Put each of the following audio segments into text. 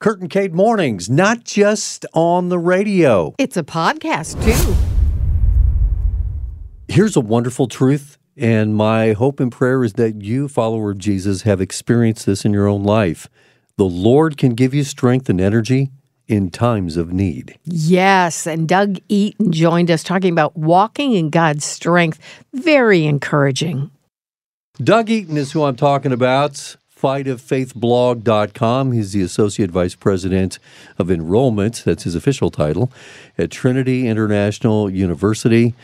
Kurt and Kate Mornings, not just on the radio. It's a podcast, too. Here's a wonderful truth, and my hope and prayer is that you, follower of Jesus, have experienced this in your own life. The Lord can give you strength and energy in times of need. Yes, and Doug Eaton joined us talking about walking in God's strength. Very encouraging. Doug Eaton is who I'm talking about fightoffaithblog.com. He's the Associate Vice President of Enrollment, that's his official title, at Trinity International University.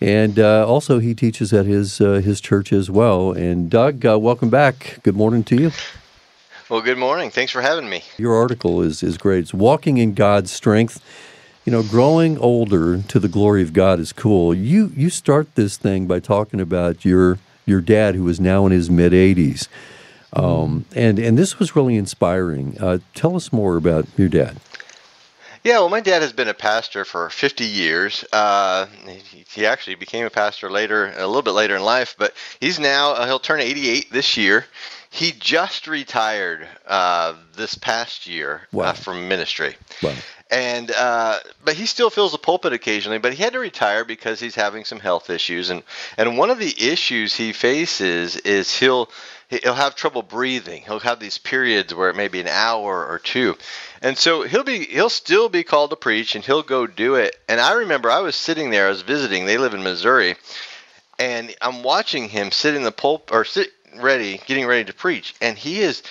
And uh, also, he teaches at his uh, his church as well. And Doug, uh, welcome back. Good morning to you. Well, good morning. Thanks for having me. Your article is is great. It's walking in God's strength. You know, growing older to the glory of God is cool. You you start this thing by talking about your your dad, who is now in his mid 80s. Um, and and this was really inspiring. Uh, tell us more about your dad. Yeah, well, my dad has been a pastor for 50 years. Uh, he, he, actually became a pastor later, a little bit later in life, but he's now uh, he'll turn 88 this year. He just retired uh, this past year uh, wow. from ministry. Wow. And uh, but he still fills the pulpit occasionally. But he had to retire because he's having some health issues, and and one of the issues he faces is he'll he'll have trouble breathing. He'll have these periods where it may be an hour or two. And so he'll be he'll still be called to preach and he'll go do it. And I remember I was sitting there, I was visiting, they live in Missouri, and I'm watching him sit in the pulp or sit ready, getting ready to preach, and he is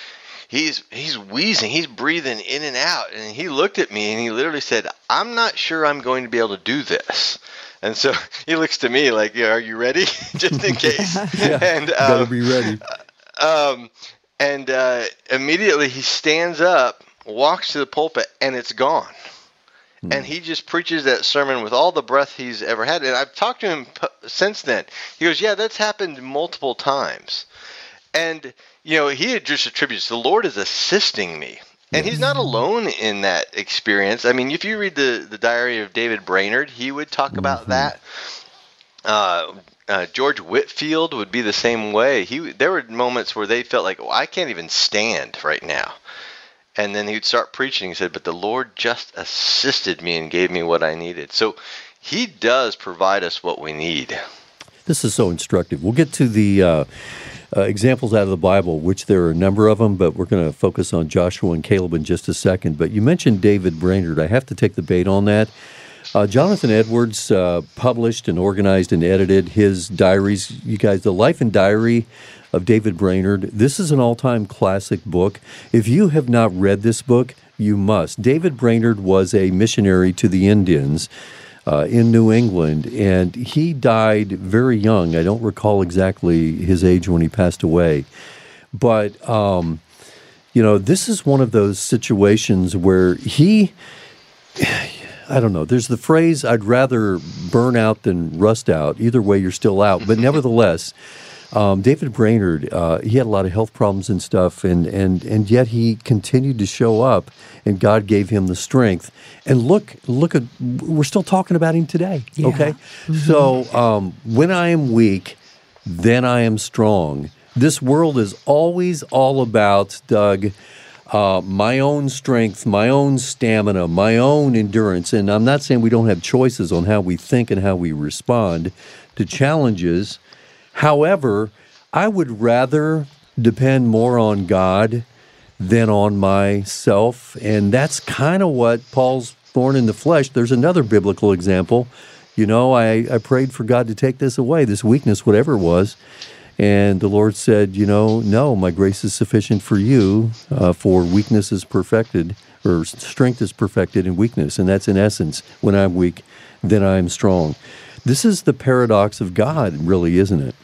he's he's wheezing, he's breathing in and out, and he looked at me and he literally said, "I'm not sure I'm going to be able to do this." And so he looks to me like, yeah, "Are you ready?" Just in case. yeah, and um, gotta be ready. Um, and uh, immediately he stands up, walks to the pulpit, and it's gone. Hmm. And he just preaches that sermon with all the breath he's ever had. And I've talked to him since then. He goes, Yeah, that's happened multiple times. And, you know, he just attributes the Lord is assisting me. And he's not alone in that experience. I mean, if you read the, the diary of David Brainerd, he would talk about mm-hmm. that. Uh, uh, George Whitefield would be the same way. He there were moments where they felt like, well, I can't even stand right now. And then he'd start preaching. He said, "But the Lord just assisted me and gave me what I needed." So He does provide us what we need. This is so instructive. We'll get to the uh, uh, examples out of the Bible, which there are a number of them, but we're going to focus on Joshua and Caleb in just a second. But you mentioned David Brainerd. I have to take the bait on that. Uh, Jonathan Edwards uh, published and organized and edited his diaries. You guys, The Life and Diary of David Brainerd. This is an all time classic book. If you have not read this book, you must. David Brainerd was a missionary to the Indians. Uh, in New England, and he died very young. I don't recall exactly his age when he passed away, but um, you know, this is one of those situations where he I don't know. There's the phrase, I'd rather burn out than rust out. Either way, you're still out. But nevertheless, um, David Brainerd, uh, he had a lot of health problems and stuff, and, and, and yet he continued to show up, and God gave him the strength. And look, look at, we're still talking about him today, yeah. okay? Mm-hmm. So um, when I am weak, then I am strong. This world is always all about, Doug, uh, my own strength, my own stamina, my own endurance. And I'm not saying we don't have choices on how we think and how we respond to challenges. However, I would rather depend more on God than on myself. And that's kind of what Paul's thorn in the flesh. There's another biblical example. You know, I, I prayed for God to take this away, this weakness, whatever it was. And the Lord said, You know, no, my grace is sufficient for you, uh, for weakness is perfected, or strength is perfected in weakness. And that's in essence, when I'm weak, then I'm strong. This is the paradox of God, really, isn't it?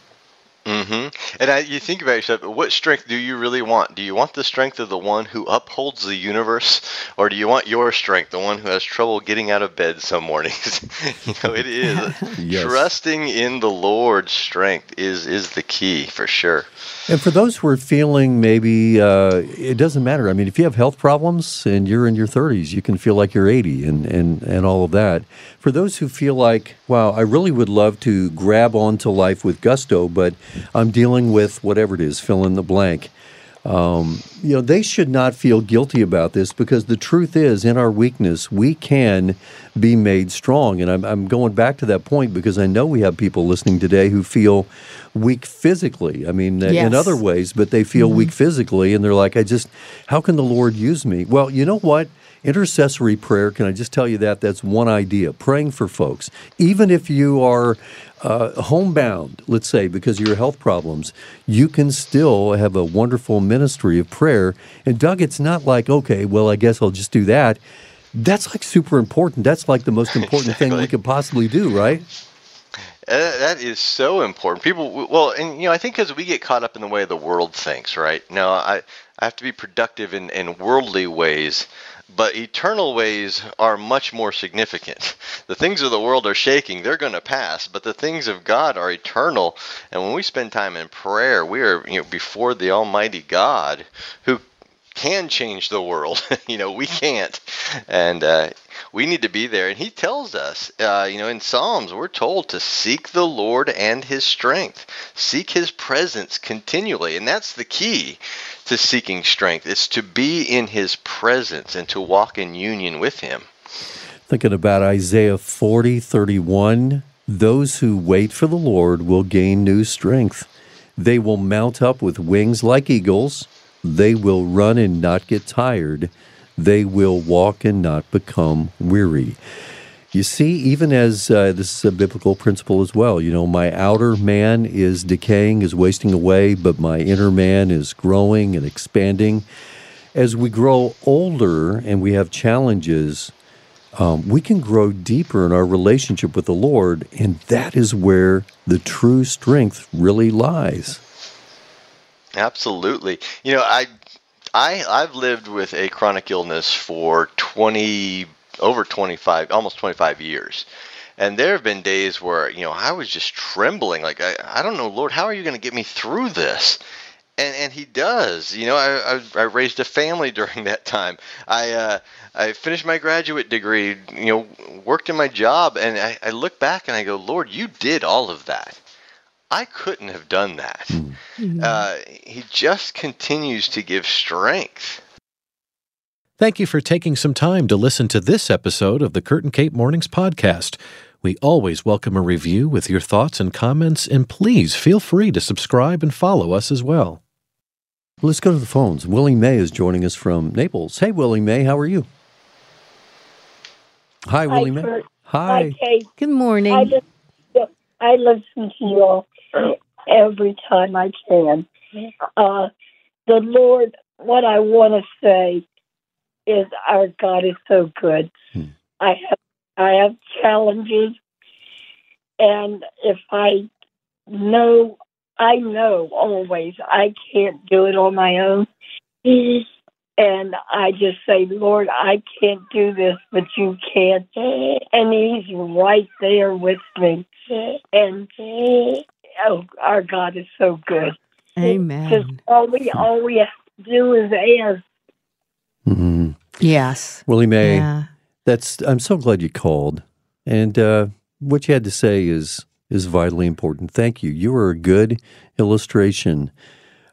Mm-hmm. And I, you think about yourself, what strength do you really want? Do you want the strength of the one who upholds the universe, or do you want your strength, the one who has trouble getting out of bed some mornings? you know, it is yes. trusting in the Lord's strength is is the key for sure. And for those who are feeling maybe uh, it doesn't matter. I mean, if you have health problems and you're in your 30s, you can feel like you're 80 and and and all of that. For those who feel like, wow, I really would love to grab onto life with gusto, but I'm dealing with whatever it is, fill in the blank. Um, you know, they should not feel guilty about this because the truth is, in our weakness, we can be made strong. And I'm, I'm going back to that point because I know we have people listening today who feel weak physically. I mean, Yes. in other ways, but they feel weak physically, and they're like, I just, how can the Lord use me? Well, you know what? Intercessory prayer, can I just tell you that? That's one idea. Praying for folks. Even if you are uh, homebound, let's say, because of your health problems, you can still have a wonderful ministry of prayer. And Doug, it's not like, okay, well, I guess I'll just do that. That's like super important. That's like the most important thing we could possibly do, right? Uh, that is so important. People, well, and you know, I think because we get caught up in the way the world thinks, right? Now, I, I have to be productive in, in worldly ways, but eternal ways are much more significant. The things of the world are shaking; they're going to pass, but the things of God are eternal. And when we spend time in prayer, we are, you know, before the Almighty God, who can change the world. you know, we can't, and uh, we need to be there. And He tells us, uh, you know, in Psalms, we're told to seek the Lord and His strength, seek His presence continually, and that's the key to seeking strength. It's to be in His presence and to walk in union with Him. Thinking about Isaiah 40, 31. Those who wait for the Lord will gain new strength. They will mount up with wings like eagles. They will run and not get tired. They will walk and not become weary. You see, even as uh, this is a biblical principle as well, you know, my outer man is decaying, is wasting away, but my inner man is growing and expanding. As we grow older and we have challenges, um, we can grow deeper in our relationship with the Lord, and that is where the true strength really lies. Absolutely. You know, I I I've lived with a chronic illness for 20 over 25 almost 25 years. And there have been days where, you know, I was just trembling like I, I don't know, Lord, how are you going to get me through this? And and he does. You know, I, I I raised a family during that time. I uh I finished my graduate degree, you know, worked in my job and I, I look back and I go, Lord, you did all of that. I couldn't have done that. Uh, he just continues to give strength. Thank you for taking some time to listen to this episode of the Kurt and Kate Mornings podcast. We always welcome a review with your thoughts and comments, and please feel free to subscribe and follow us as well. Let's go to the phones. Willie May is joining us from Naples. Hey, Willie May, how are you? Hi, Willie May. Kurt. Hi. Hi, Kate. Good morning. I just I listen to you all every time I can. Uh, the Lord, what I want to say is our God is so good. Hmm. I have I have challenges, and if I know, I know always I can't do it on my own. And I just say, Lord, I can't do this, but you can. And He's right there with me. And oh, our God is so good. Because Amen. all we all we have to do is ask. hmm Yes. Willie May, Yeah. that's. I'm so glad you called, and uh, what you had to say is is vitally important. Thank you. You are a good illustration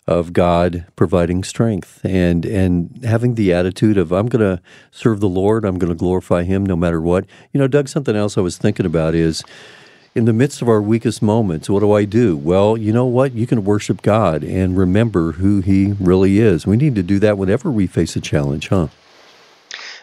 of God providing strength and and having the attitude of I'm going to serve the Lord. I'm going to glorify Him no matter what. You know, Doug. Something else I was thinking about is. In the midst of our weakest moments, what do I do? Well, you know what? You can worship God and remember who He really is. We need to do that whenever we face a challenge, huh?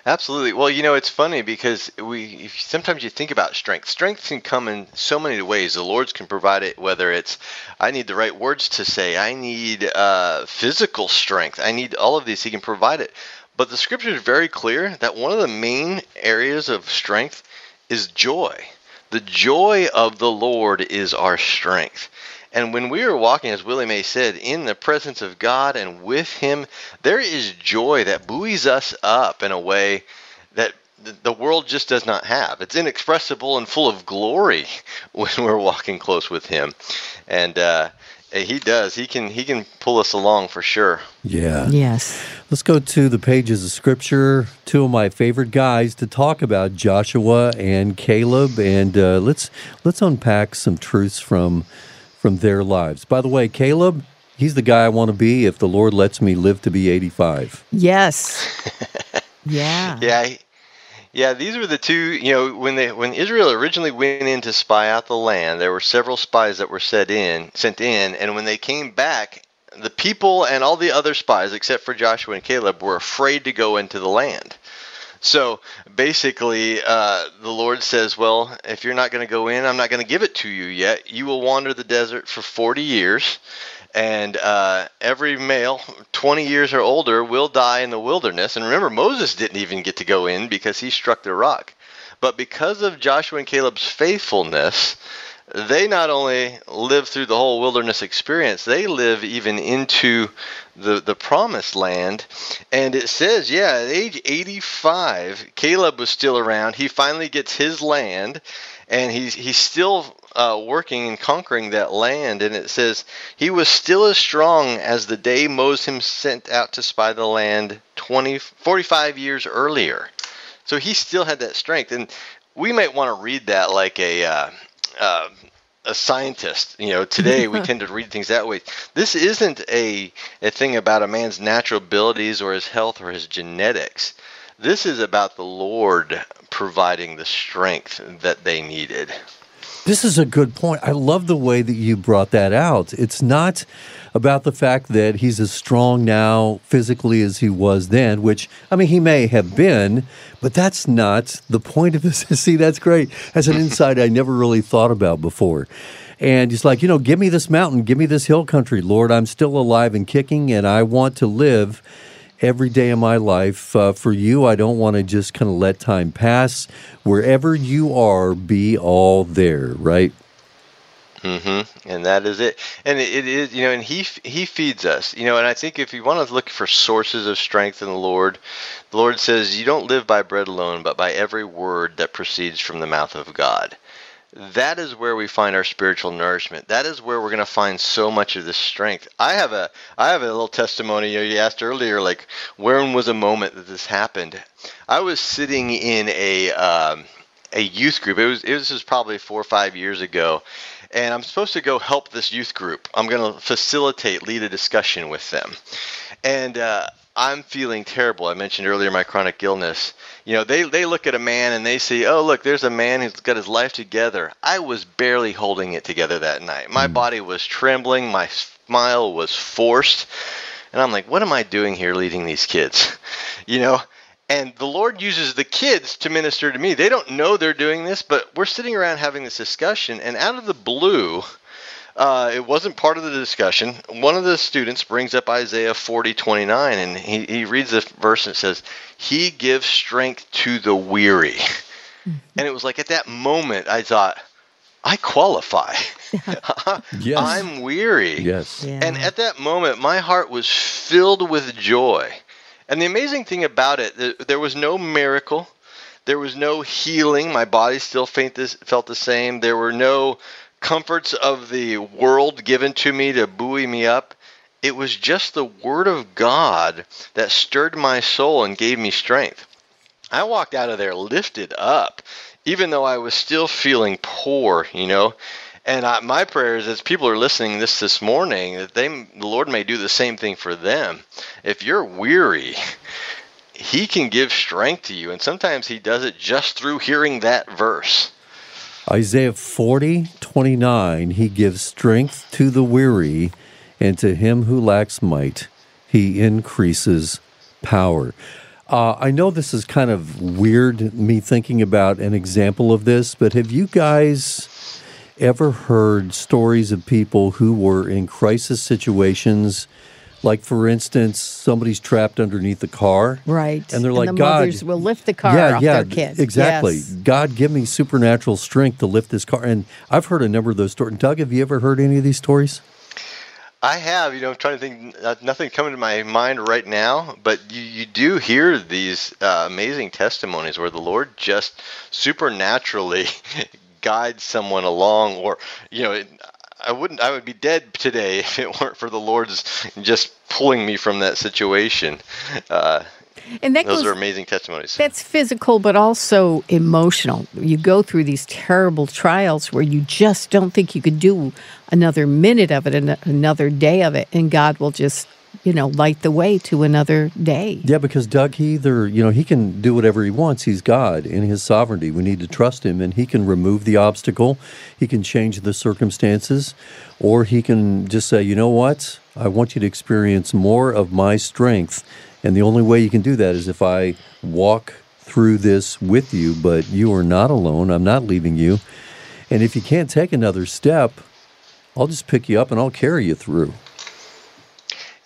Absolutely. Well, you know, it's funny because we sometimes you think about strength. Strength can come in so many ways. The Lord's can provide it, whether it's I need the right words to say, I need uh, physical strength, I need all of these. He can provide it. But the Scripture is very clear that one of the main areas of strength is joy. The joy of the Lord is our strength. And when we are walking, as Willie May said, in the presence of God and with Him, there is joy that buoys us up in a way that the world just does not have. It's inexpressible and full of glory when we're walking close with Him. And uh, He does. He can. He can pull us along for sure. Yeah. Yes. Let's go to the pages of Scripture. Two of my favorite guys to talk about Joshua and Caleb, and uh, let's let's unpack some truths from from their lives. By the way, Caleb, he's the guy I want to be if the Lord lets me live to be 85. Yes. yeah. Yeah, he- yeah. These were the two. You know, when they when Israel originally went in to spy out the land, there were several spies that were set in, sent in, and when they came back, the people and all the other spies, except for Joshua and Caleb, were afraid to go into the land. So basically, uh, the Lord says, Well, if you're not going to go in, I'm not going to give it to you yet. You will wander the desert for 40 years, and uh, every male, 20 years or older, will die in the wilderness. And remember, Moses didn't even get to go in because he struck the rock. But because of Joshua and Caleb's faithfulness, they not only live through the whole wilderness experience, they live even into the, the promised land. And it says, yeah, at age 85, Caleb was still around. He finally gets his land, and he's, he's still uh, working and conquering that land. And it says, he was still as strong as the day Moses him sent out to spy the land 20, 45 years earlier. So he still had that strength. And we might want to read that like a. Uh, uh, a scientist. You know, today we tend to read things that way. This isn't a a thing about a man's natural abilities or his health or his genetics. This is about the Lord providing the strength that they needed. This is a good point. I love the way that you brought that out. It's not about the fact that he's as strong now physically as he was then, which, I mean, he may have been, but that's not the point of this. See, that's great. That's an insight I never really thought about before. And he's like, you know, give me this mountain, give me this hill country, Lord. I'm still alive and kicking, and I want to live every day of my life uh, for you. I don't want to just kind of let time pass. Wherever you are, be all there, right? Mm-hmm. And that is it. And it, is, you know, and he he feeds us, you know. And I think if you want to look for sources of strength in the Lord, the Lord says, "You don't live by bread alone, but by every word that proceeds from the mouth of God." That is where we find our spiritual nourishment. That is where we're going to find so much of this strength. I have a I have a little testimony. You, you asked earlier, like when was a moment that this happened? I was sitting in a um, a youth group. It was it was probably four or five years ago, and I'm supposed to go help this youth group. I'm going to facilitate, lead a discussion with them, and uh, I'm feeling terrible. I mentioned earlier my chronic illness. You know, they they look at a man and they see, oh look, there's a man who's got his life together. I was barely holding it together that night. My hmm. body was trembling. My smile was forced, and I'm like, what am I doing here, leading these kids? You know. And the Lord uses the kids to minister to me. They don't know they're doing this, but we're sitting around having this discussion, and out of the blue, uh, it wasn't part of the discussion. One of the students brings up Isaiah 40, 29, and he, he reads the verse and it says, He gives strength to the weary. And it was like at that moment, I thought, I qualify. Yes. I'm weary. Yes. Yeah. And at that moment, my heart was filled with joy. And the amazing thing about it, there was no miracle. There was no healing. My body still faint this, felt the same. There were no comforts of the world given to me to buoy me up. It was just the Word of God that stirred my soul and gave me strength. I walked out of there lifted up, even though I was still feeling poor, you know. And I, my prayer is, as people are listening this this morning, that they, the Lord may do the same thing for them. If you're weary, He can give strength to you, and sometimes He does it just through hearing that verse. Isaiah 40, 29, he gives strength to the weary, and to him who lacks might, he increases power. Uh, I know this is kind of weird, me thinking about an example of this, but have you guys ever heard stories of people who were in crisis situations? Like, for instance, somebody's trapped underneath the car. Right. And they're And like, the God. mothers will lift the car off their kid. Exactly. Yes. God, give me supernatural strength to lift this car. And I've heard a number of those stories. Doug, have you ever heard any of these stories? I have, you know, I'm trying to think, uh, nothing coming to my mind right now, but you, you do hear these uh, amazing testimonies where the Lord just supernaturally guides someone along, or, you know, it, I wouldn't, I would be dead today if it weren't for the Lord's just pulling me from that situation. Uh, And that Those goes are amazing testimonies. That's physical, but also emotional. You go through these terrible trials where you just don't think you could do another minute of it, an- another day of it, and God will just, you know, light the way to another day. Yeah, because Doug, he either, you know, he can do whatever he wants. He's God in his sovereignty. We need to trust him, and he can remove the obstacle, he can change the circumstances, or he can just say, you know what? I want you to experience more of my strength. And the only way you can do that is if I walk through this with you, but you are not alone. I'm not leaving you. And if you can't take another step, I'll just pick you up and I'll carry you through.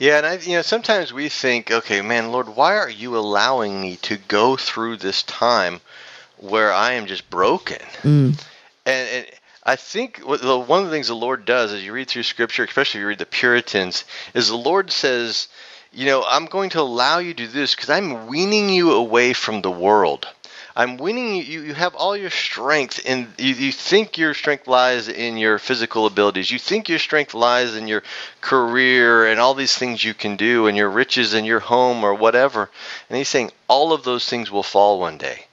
Yeah, and I, you know, sometimes we think, okay, man, Lord, why are you allowing me to go through this time where I am just broken? Mm. And, and I think the, one of the things the Lord does as you read through Scripture, especially if you read the Puritans, is the Lord says, you know, I'm going to allow you to do this because I'm weaning you away from the world. I'm winning you. You have all your strength, and you, you think your strength lies in your physical abilities. You think your strength lies in your career and all these things you can do, and your riches and your home or whatever. And he's saying all of those things will fall one day.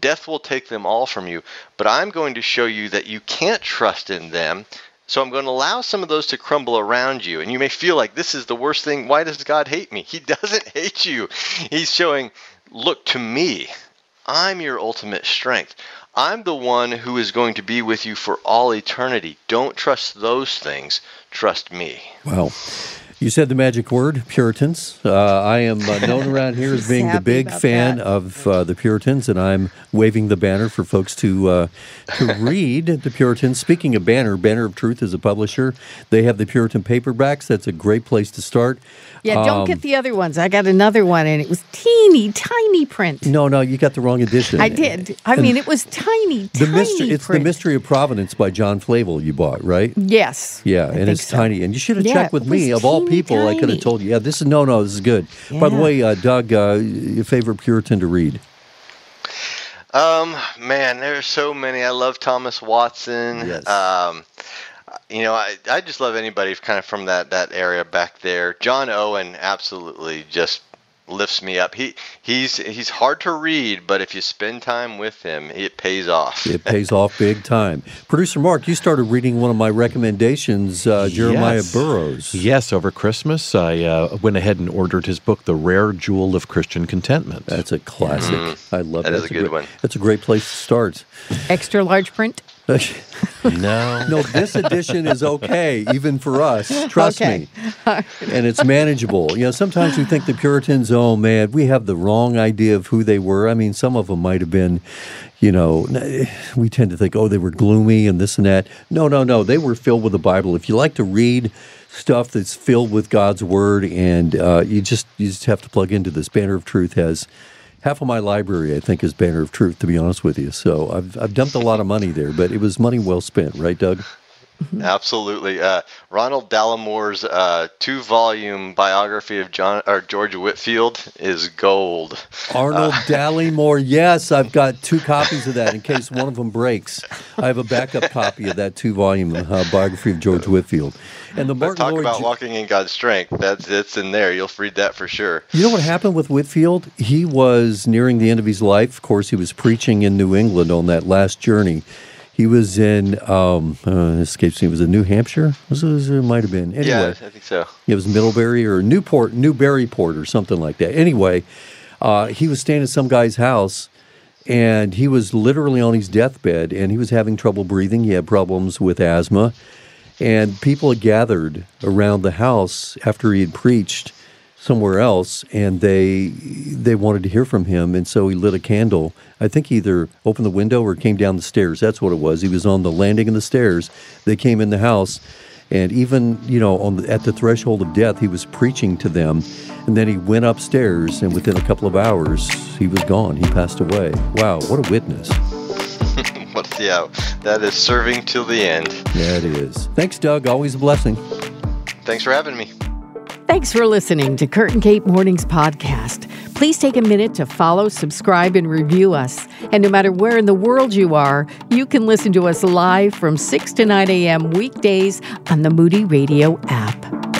Death will take them all from you, but I'm going to show you that you can't trust in them. So I'm going to allow some of those to crumble around you. And you may feel like this is the worst thing. Why does God hate me? He doesn't hate you. He's showing, look to me. I'm your ultimate strength. I'm the one who is going to be with you for all eternity. Don't trust those things. Trust me. Wow. You said the magic word, Puritans. Uh, I am uh, known around here as being the big fan that. of uh, the Puritans, and I'm waving the banner for folks to uh, to read the Puritans. Speaking of banner, Banner of Truth is a publisher. They have the Puritan paperbacks. That's a great place to start. Yeah, don't Um, get the other ones. I got another one, and it was teeny tiny print. No, no, you got the wrong edition. I did. I mean, it was tiny, The tiny mystery, it's the Mystery of Providence by John Flavel. You bought right? Yes. Yeah, I and it's so. tiny. And you should have Yeah, checked with me. Of all teeny people, I could have told you. Yeah, this is no, no, this is good. By the way, uh, Doug, uh, your favorite Puritan to read? Um, man, there are so many. I love Thomas Watson. Yes. Um, you know, I, I just love anybody kind of from that, that area back there. John Owen absolutely just lifts me up. He he's he's hard to read, but if you spend time with him, it pays off. It pays off big time. Producer Mark, you started reading one of my recommendations, uh, Jeremiah Yes. Burroughs. Yes, over Christmas, I uh, went ahead and ordered his book, The Rare Jewel of Christian Contentment. That's a classic. I love That that. is a good great, one. That's a great place to start. Extra large print. No. no, this edition is okay, even for us. Trust Okay. me. and it's manageable. You know, sometimes we think the Puritans, oh man, we have the wrong idea of who they were. I mean, some of them might have been, you know, we tend to think, oh, they were gloomy and this and that. No, no, no. They were filled with the Bible. If you like to read stuff that's filled with God's word, and uh, you just you just have to plug into this. Banner of Truth has half of my library, I think, is Banner of Truth. To be honest with you, so I've I've dumped a lot of money there, but it was money well spent, right, Doug? Absolutely. Uh, Ronald Dallimore's uh, two-volume biography of John or George Whitefield is gold. Arnold Dallimore, Yes, I've got two copies of that in case one of them breaks. I have a backup copy of that two-volume uh, biography of George Whitefield. And the But Martin talk about Ju- walking in God's strength. That's it's in there. You'll read that for sure. you know what happened with Whitefield? He was nearing the end of his life. Of course, he was preaching in New England on that last journey. He was in, um, uh, escapes me, was it New Hampshire? Was it, was it, it might have been. Anyway, Yeah, I think so. It was Middlebury or Newport, Newburyport or something like that. Anyway, uh, he was staying at some guy's house and he was literally on his deathbed and he was having trouble breathing. He had problems with asthma. And people had gathered around the house after he had preached somewhere else and they they wanted to hear from him and so he lit a candle. I think he either opened the window or came down the stairs. That's what it was. He was on the landing of the stairs. They came in the house and even you know on the, at the threshold of death he was preaching to them. And then he went upstairs and within a couple of hours he was gone. He passed away. Wow what a witness. What, yeah, that is serving till the end. yeah it is. Thanks doug. Always a blessing. Thanks for having me. Thanks for listening to Kurt and Kate Mornings Podcast. Please take a minute to follow, subscribe, and review us. And no matter where in the world you are, you can listen to us live from 6 to 9 a.m. weekdays on the Moody Radio app.